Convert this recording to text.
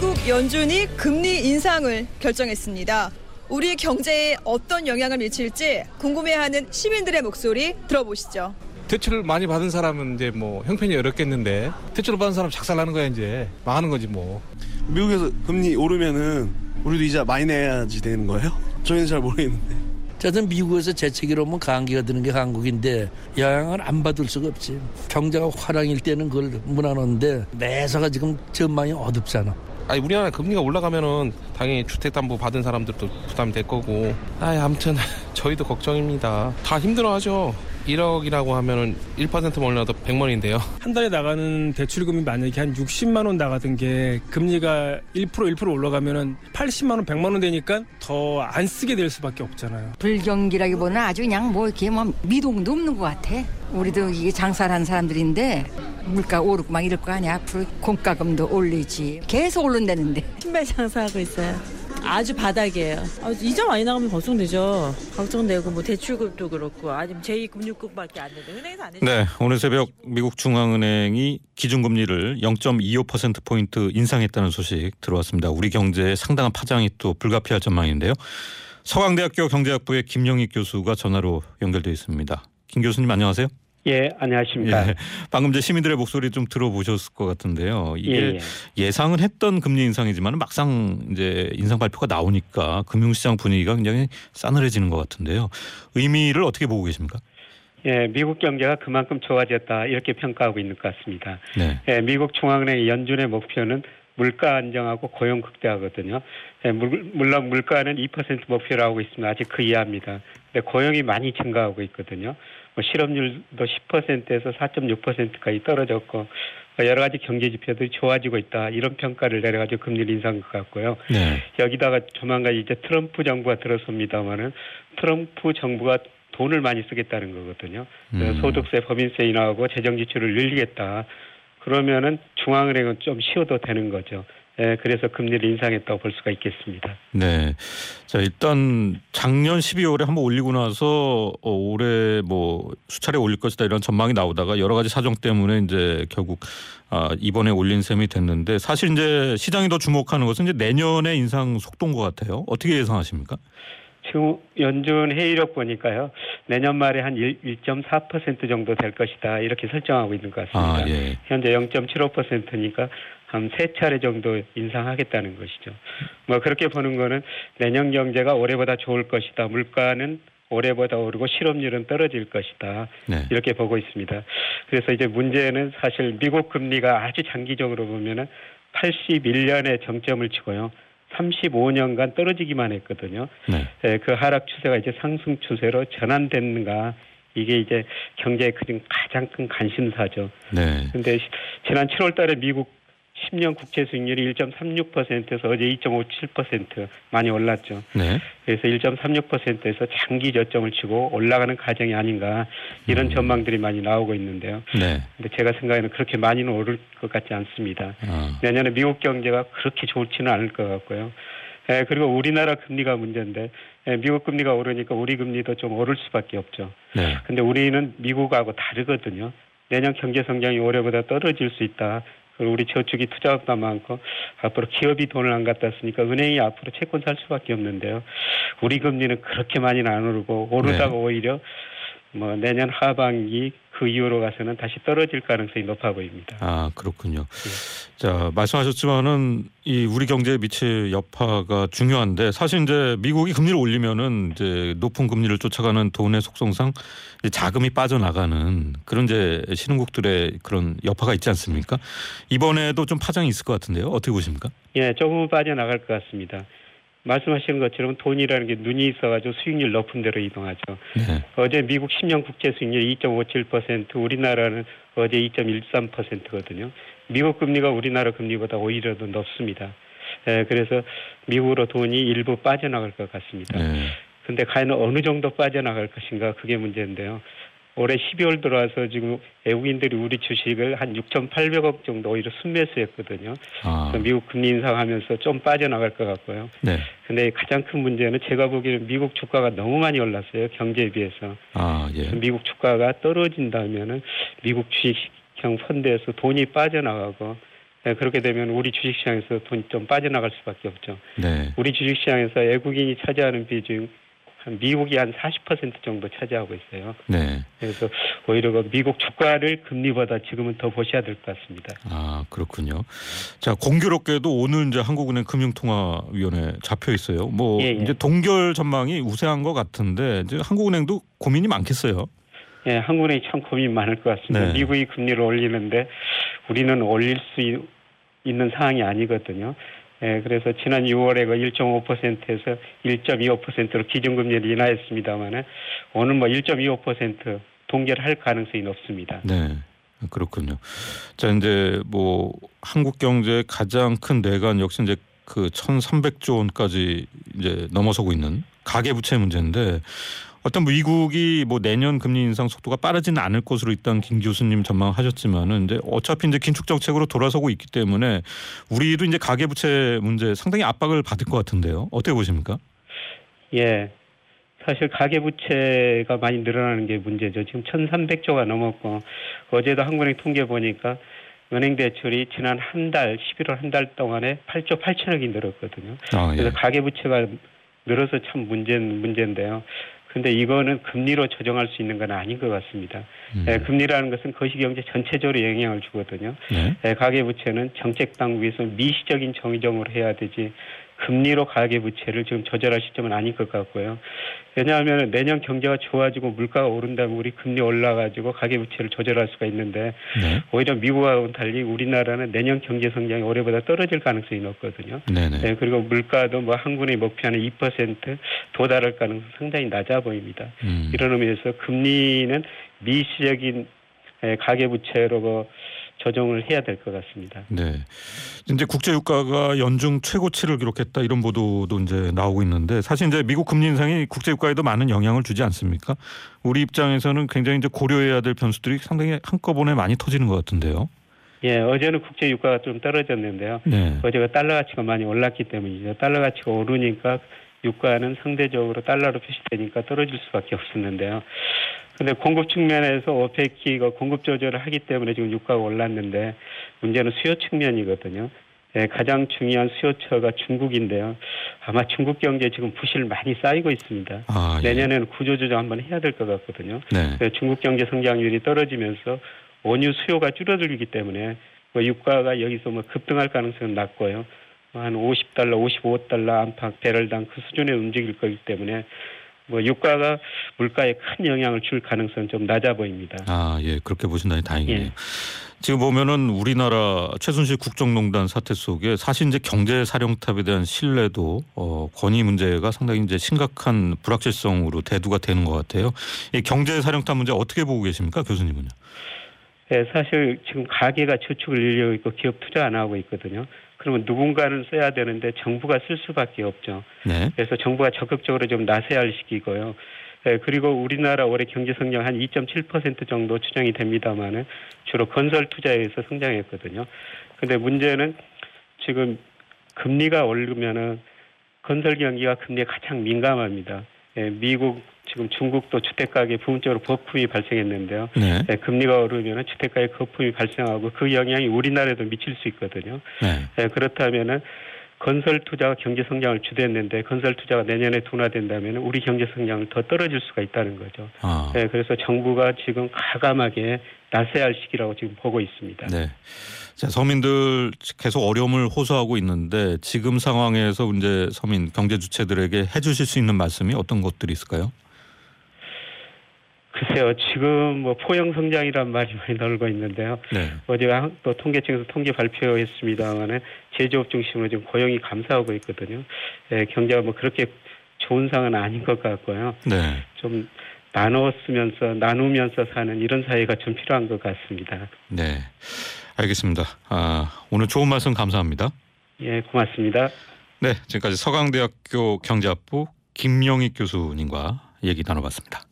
미국 연준이 금리 인상을 결정했습니다. 우리 경제에 어떤 영향을 미칠지 궁금해하는 시민들의 목소리 들어보시죠. 대출을 많이 받은 사람은 이제 뭐 형편이 어렵겠는데 대출을 받은 사람 작살나는 거야 이제 망하는 거지 뭐. 미국에서 금리 오르면은 우리도 이자 많이 내야지 되는 거예요? 저희는 잘 모르겠는데. 저는 미국에서 재채기로 오면 감기가 드는 게 한국인데 영향을 안 받을 수가 없지. 경제가 화랑일 때는 그걸 문화놓는데 매사가 지금 전망이 어둡잖아. 아니 우리나라 금리가 올라가면은 당연히 주택담보 받은 사람들도 부담이 될 거고 아 아무튼 저희도 걱정입니다 다 힘들어하죠 1억이라고 하면은 1%만 올라도 100만인데요 한 달에 나가는 대출금이 만약에 한 60만 원 나가던 게 금리가 1% 1% 올라가면은 80만 원, 100만 원 되니까 더 안 쓰게 될 수밖에 없잖아요. 불경기라기보다는 아주 그냥 뭐 이렇게 뭐 미동도 없는 것 같아. 우리도 이게 장사를 하는 사람들인데 물가 오르고 막 이럴 거 아니야. 앞으로 공과금도 올리지. 계속 오른다는데. 신발 장사하고 있어요. 아주 바닥이에요. 아, 이자 많이 나가면 걱정되죠. 걱정되고 뭐 대출금도 그렇고 아니면 제2금융국밖에 안 되는데 은행에서 안 되죠. 네, 오늘 새벽 미국 중앙은행이 기준금리를 0.25% 포인트 인상했다는 소식 들어왔습니다. 우리 경제에 상당한 파장이 또 불가피할 전망인데요. 서강대학교 경제학부의 김영익 교수가 전화로 연결돼 있습니다. 김 교수님 안녕하세요. 예, 안녕하십니까. 예, 방금 제 시민들의 목소리 좀 들어보셨을 것 같은데요. 이게 예, 예. 상은 했던 금리 인상이지만 막상 이제 인상 발표가 나오니까 금융시장 분위기가 굉장히 싸늘해지는 것 같은데요. 의미를 어떻게 보고 계십니까? 예, 미국 경제가 그만큼 좋아졌다 이렇게 평가하고 있는 것 같습니다. 네. 예, 미국 중앙은행 연준의 목표는 물가 안정하고 고용 극대화거든요. 예, 물, 물론 물가는 2% 목표로 하고 있으면 아직 그 이하입니다. 근데 고용이 많이 증가하고 있거든요. 뭐 실업률도 10%에서 4.6%까지 떨어졌고 뭐 여러 가지 경제 지표들이 좋아지고 있다 이런 평가를 내려가지고 금리를 인상한 것 같고요. 네. 여기다가 조만간 이제 트럼프 정부가 들어섭니다마는 트럼프 정부가 돈을 많이 쓰겠다는 거거든요. 음. 소득세, 법인세 인하하고 재정 지출을 늘리겠다. 그러면은 중앙은행은 좀 쉬어도 되는 거죠. 예, 그래서 금리를 인상했다고 볼 수가 있겠습니다. 네. 자, 일단 작년 12월에 한번 올리고 나서 어, 올해 뭐 수차례 올릴 것이다 이런 전망이 나오다가 여러 가지 사정 때문에 이제 결국 아, 이번에 올린 셈이 됐는데 사실 이제 시장이 더 주목하는 것은 이제 내년의 인상 속도인 것 같아요. 어떻게 예상하십니까? 지금 연준 회의록 보니까요. 내년 말에 한 1.4% 정도 될 것이다. 이렇게 설정하고 있는 것 같습니다. 아, 예. 현재 0.75%니까 한 세 차례 정도 인상하겠다는 것이죠. 뭐 그렇게 보는 거는 내년 경제가 올해보다 좋을 것이다. 물가는 올해보다 오르고 실업률은 떨어질 것이다. 네. 이렇게 보고 있습니다. 그래서 이제 문제는 사실 미국 금리가 아주 장기적으로 보면은 81년에 정점을 치고요. 35년간 떨어지기만 했거든요. 네. 예, 그 하락 추세가 이제 상승 추세로 전환됐는가 이게 이제 경제의 큰 가장 큰 관심사죠. 네. 근데 시- 지난 7월 달에 미국 10년 국채 수익률이 1.36%에서 어제 2.57% 많이 올랐죠. 네. 그래서 1.36%에서 장기 저점을 치고 올라가는 과정이 아닌가 이런 음. 전망들이 많이 나오고 있는데요. 네. 근데 제가 생각에는 그렇게 많이는 오를 것 같지 않습니다. 아, 내년에 미국 경제가 그렇게 좋지는 않을 것 같고요. 에, 그리고 우리나라 금리가 문제인데 에, 미국 금리가 오르니까 우리 금리도 좀 오를 수밖에 없죠. 네. 근데 우리는 미국하고 다르거든요. 내년 경제 성장이 올해보다 떨어질 수 있다. 우리 저축이 투자보다 많고 앞으로 기업이 돈을 안 갖다 쓰니까 은행이 앞으로 채권 살 수밖에 없는데요. 우리 금리는 그렇게 많이는 안 오르고 오르다가 네. 오히려 뭐 내년 하반기 그 이후로 가서는 다시 떨어질 가능성이 높아 보입니다. 아 그렇군요. 자 말씀하셨지만은 이 우리 경제에 미칠 여파가 중요한데 사실 이제 미국이 금리를 올리면은 이제 높은 금리를 쫓아가는 돈의 속성상 자금이 빠져나가는 그런 이제 신흥국들의 그런 여파가 있지 않습니까? 이번에도 좀 파장이 있을 것 같은데요. 어떻게 보십니까? 예, 조금 빠져나갈 것 같습니다. 말씀하시는 것처럼 돈이라는 게 눈이 있어가지고 수익률 높은 데로 이동하죠. 네. 어제 미국 10년 국채 수익률 2.57%, 우리나라는 어제 2.13%거든요. 미국 금리가 우리나라 금리보다 오히려 더 높습니다. 예, 그래서 미국으로 돈이 일부 빠져나갈 것 같습니다. 네. 근데 과연 어느 정도 빠져나갈 것인가 그게 문제인데요. 올해 12월 들어와서 지금 외국인들이 우리 주식을 한 6,800억 정도 오히려 순매수했거든요. 아, 미국 금리 인상하면서 좀 빠져나갈 것 같고요. 네. 근데 가장 큰 문제는 제가 보기에는 미국 주가가 너무 많이 올랐어요. 경제에 비해서. 아 예. 미국 주가가 떨어진다면은 미국 주식형 펀드에서 돈이 빠져나가고 예, 그렇게 되면 우리 주식시장에서 돈이 좀 빠져나갈 수밖에 없죠. 네. 우리 주식시장에서 외국인이 차지하는 비중 한 미국이 한 40% 정도 차지하고 있어요. 네. 그래서 오히려 그 미국 주가를 금리보다 지금은 더 보셔야 될 것 같습니다. 아 그렇군요. 자 공교롭게도 오늘 이제 한국은행 금융통화위원회 잡혀 있어요. 뭐 예, 예. 이제 동결 전망이 우세한 것 같은데 이제 한국은행도 고민이 많겠어요. 예, 한국은행이 참 고민 많을 것 같습니다. 네. 미국이 금리를 올리는데 우리는 올릴 수 있- 있는 상황이 아니거든요. 예, 그래서 지난 6월에 그 1.5%에서 1.25%로 기준금리를 인하했습니다만은 오늘 뭐 1.25% 동결 할 가능성이 높습니다. 네. 그렇군요. 자 이제 뭐 한국 경제의 가장 큰 내관 역시 이제 그 1,300조 원까지 이제 넘어서고 있는 가계 부채 문제인데 어떤 미국이 뭐 내년 금리 인상 속도가 빠르지는 않을 것으로 일단 김 교수님 전망하셨지만은 이제 어차피 이제 긴축 정책으로 돌아서고 있기 때문에 우리도 이제 가계 부채 문제 상당히 압박을 받을 것 같은데요. 어떻게 보십니까? 예. 사실 가계부채가 많이 늘어나는 게 문제죠. 지금 1,300조가 넘었고 어제도 한국은행 통계 보니까 은행 대출이 지난 한 달, 11월 한 달 동안에 8조 8천억이 늘었거든요. 아, 예. 그래서 가계부채가 늘어서 참 문제 문제인데요. 근데 이거는 금리로 조정할 수 있는 건 아닌 것 같습니다. 음. 예, 금리라는 것은 거시경제 전체적으로 영향을 주거든요. 네. 예, 가계부채는 정책 당국에서 미시적인 정정으로 해야 되지 금리로 가계 부채를 지금 조절할 시점은 아닌 것 같고요. 왜냐하면 내년 경제가 좋아지고 물가가 오른다면 우리 금리 올라가지고 가계 부채를 조절할 수가 있는데 네. 오히려 미국하고는 달리 우리나라는 내년 경제 성장이 올해보다 떨어질 가능성이 높거든요. 네네. 네, 그리고 물가도 뭐 한국의 목표하는 2% 도달할 가능성 상당히 낮아 보입니다. 음. 이런 의미에서 금리는 미시적인 에, 가계부채로 그 조정을 해야 될 것 같습니다. 네. 이제 국제 유가가 연중 최고치를 기록했다 이런 보도도 이제 나오고 있는데 사실 이제 미국 금리 인상이 국제 유가에도 많은 영향을 주지 않습니까? 우리 입장에서는 굉장히 이제 고려해야 될 변수들이 상당히 한꺼번에 많이 터지는 것 같은데요. 예, 어제는 국제 유가가 좀 떨어졌는데요. 네. 어제가 달러 가치가 많이 올랐기 때문이죠. 달러 가치가 오르니까 유가는 상대적으로 달러로 표시되니까 떨어질 수밖에 없었는데요. 근데 공급 측면에서 오페키가 공급 조절을 하기 때문에 지금 유가가 올랐는데 문제는 수요 측면이거든요. 예, 가장 중요한 수요처가 중국인데요. 아마 중국 경제 지금 부실 많이 쌓이고 있습니다. 아, 예. 내년에는 구조조정 한번 해야 될 것 같거든요. 네. 그 중국 경제 성장률이 떨어지면서 원유 수요가 줄어들기 때문에 뭐 유가가 여기서 뭐 급등할 가능성은 낮고요. 한 50달러, 55달러 안팎 배럴당 그 수준에 움직일 거기 때문에 뭐 유가가 물가에 큰 영향을 줄 가능성은 좀 낮아 보입니다. 아, 예. 그렇게 보신다니 다행이네요. 예. 지금 보면은 우리나라 최순실 국정농단 사태 속에 사실 이제 경제 사령탑에 대한 신뢰도 어, 권위 문제가 상당히 이제 심각한 불확실성으로 대두가 되는 것 같아요. 이 경제 사령탑 문제 어떻게 보고 계십니까, 교수님은요? 예, 사실 지금 가계가 저축을 늘리고 있고 기업 투자 안 하고 있거든요. 그러면 누군가는 써야 되는데 정부가 쓸 수밖에 없죠. 네. 그래서 정부가 적극적으로 좀 나서야 할 시기고요. 예, 그리고 우리나라 올해 경제 성장 한 2.7% 정도 추정이 됩니다만은 주로 건설 투자에서 성장했거든요. 근데 문제는 지금 금리가 오르면은 건설 경기가 금리에 가장 민감합니다. 예, 미국 지금 중국도 주택 가격 부분적으로 거품이 발생했는데요. 네. 예, 금리가 오르면 주택 가격 거품이 발생하고 그 영향이 우리나라에도 미칠 수 있거든요. 네. 예, 그렇다면은 건설 투자가 경제 성장을 주도했는데 건설 투자가 내년에 둔화된다면 우리 경제 성장을 더 떨어질 수가 있다는 거죠. 아. 예, 그래서 정부가 지금 가감하게 나서야 할 시기라고 지금 보고 있습니다. 네. 자, 서민들 계속 어려움을 호소하고 있는데 지금 상황에서 이제 서민 경제 주체들에게 해 주실 수 있는 말씀이 어떤 것들이 있을까요? 글쎄요, 지금 뭐 포용 성장이란 말이 많이 나오고 있는데요. 네. 어제 한- 또 통계청에서 통계 발표했습니다만은 제조업 중심으로 지금 고용이 감소하고 있거든요. 예, 경제가 뭐 그렇게 좋은 상은 아닌 것 같고요. 네. 좀 나눠 쓰면서 나누면서 사는 이런 사회가 좀 필요한 것 같습니다. 네. 알겠습니다. 아, 오늘 좋은 말씀 감사합니다. 예, 고맙습니다. 네, 지금까지 서강대학교 경제학부 김영익 교수님과 얘기 나눠봤습니다.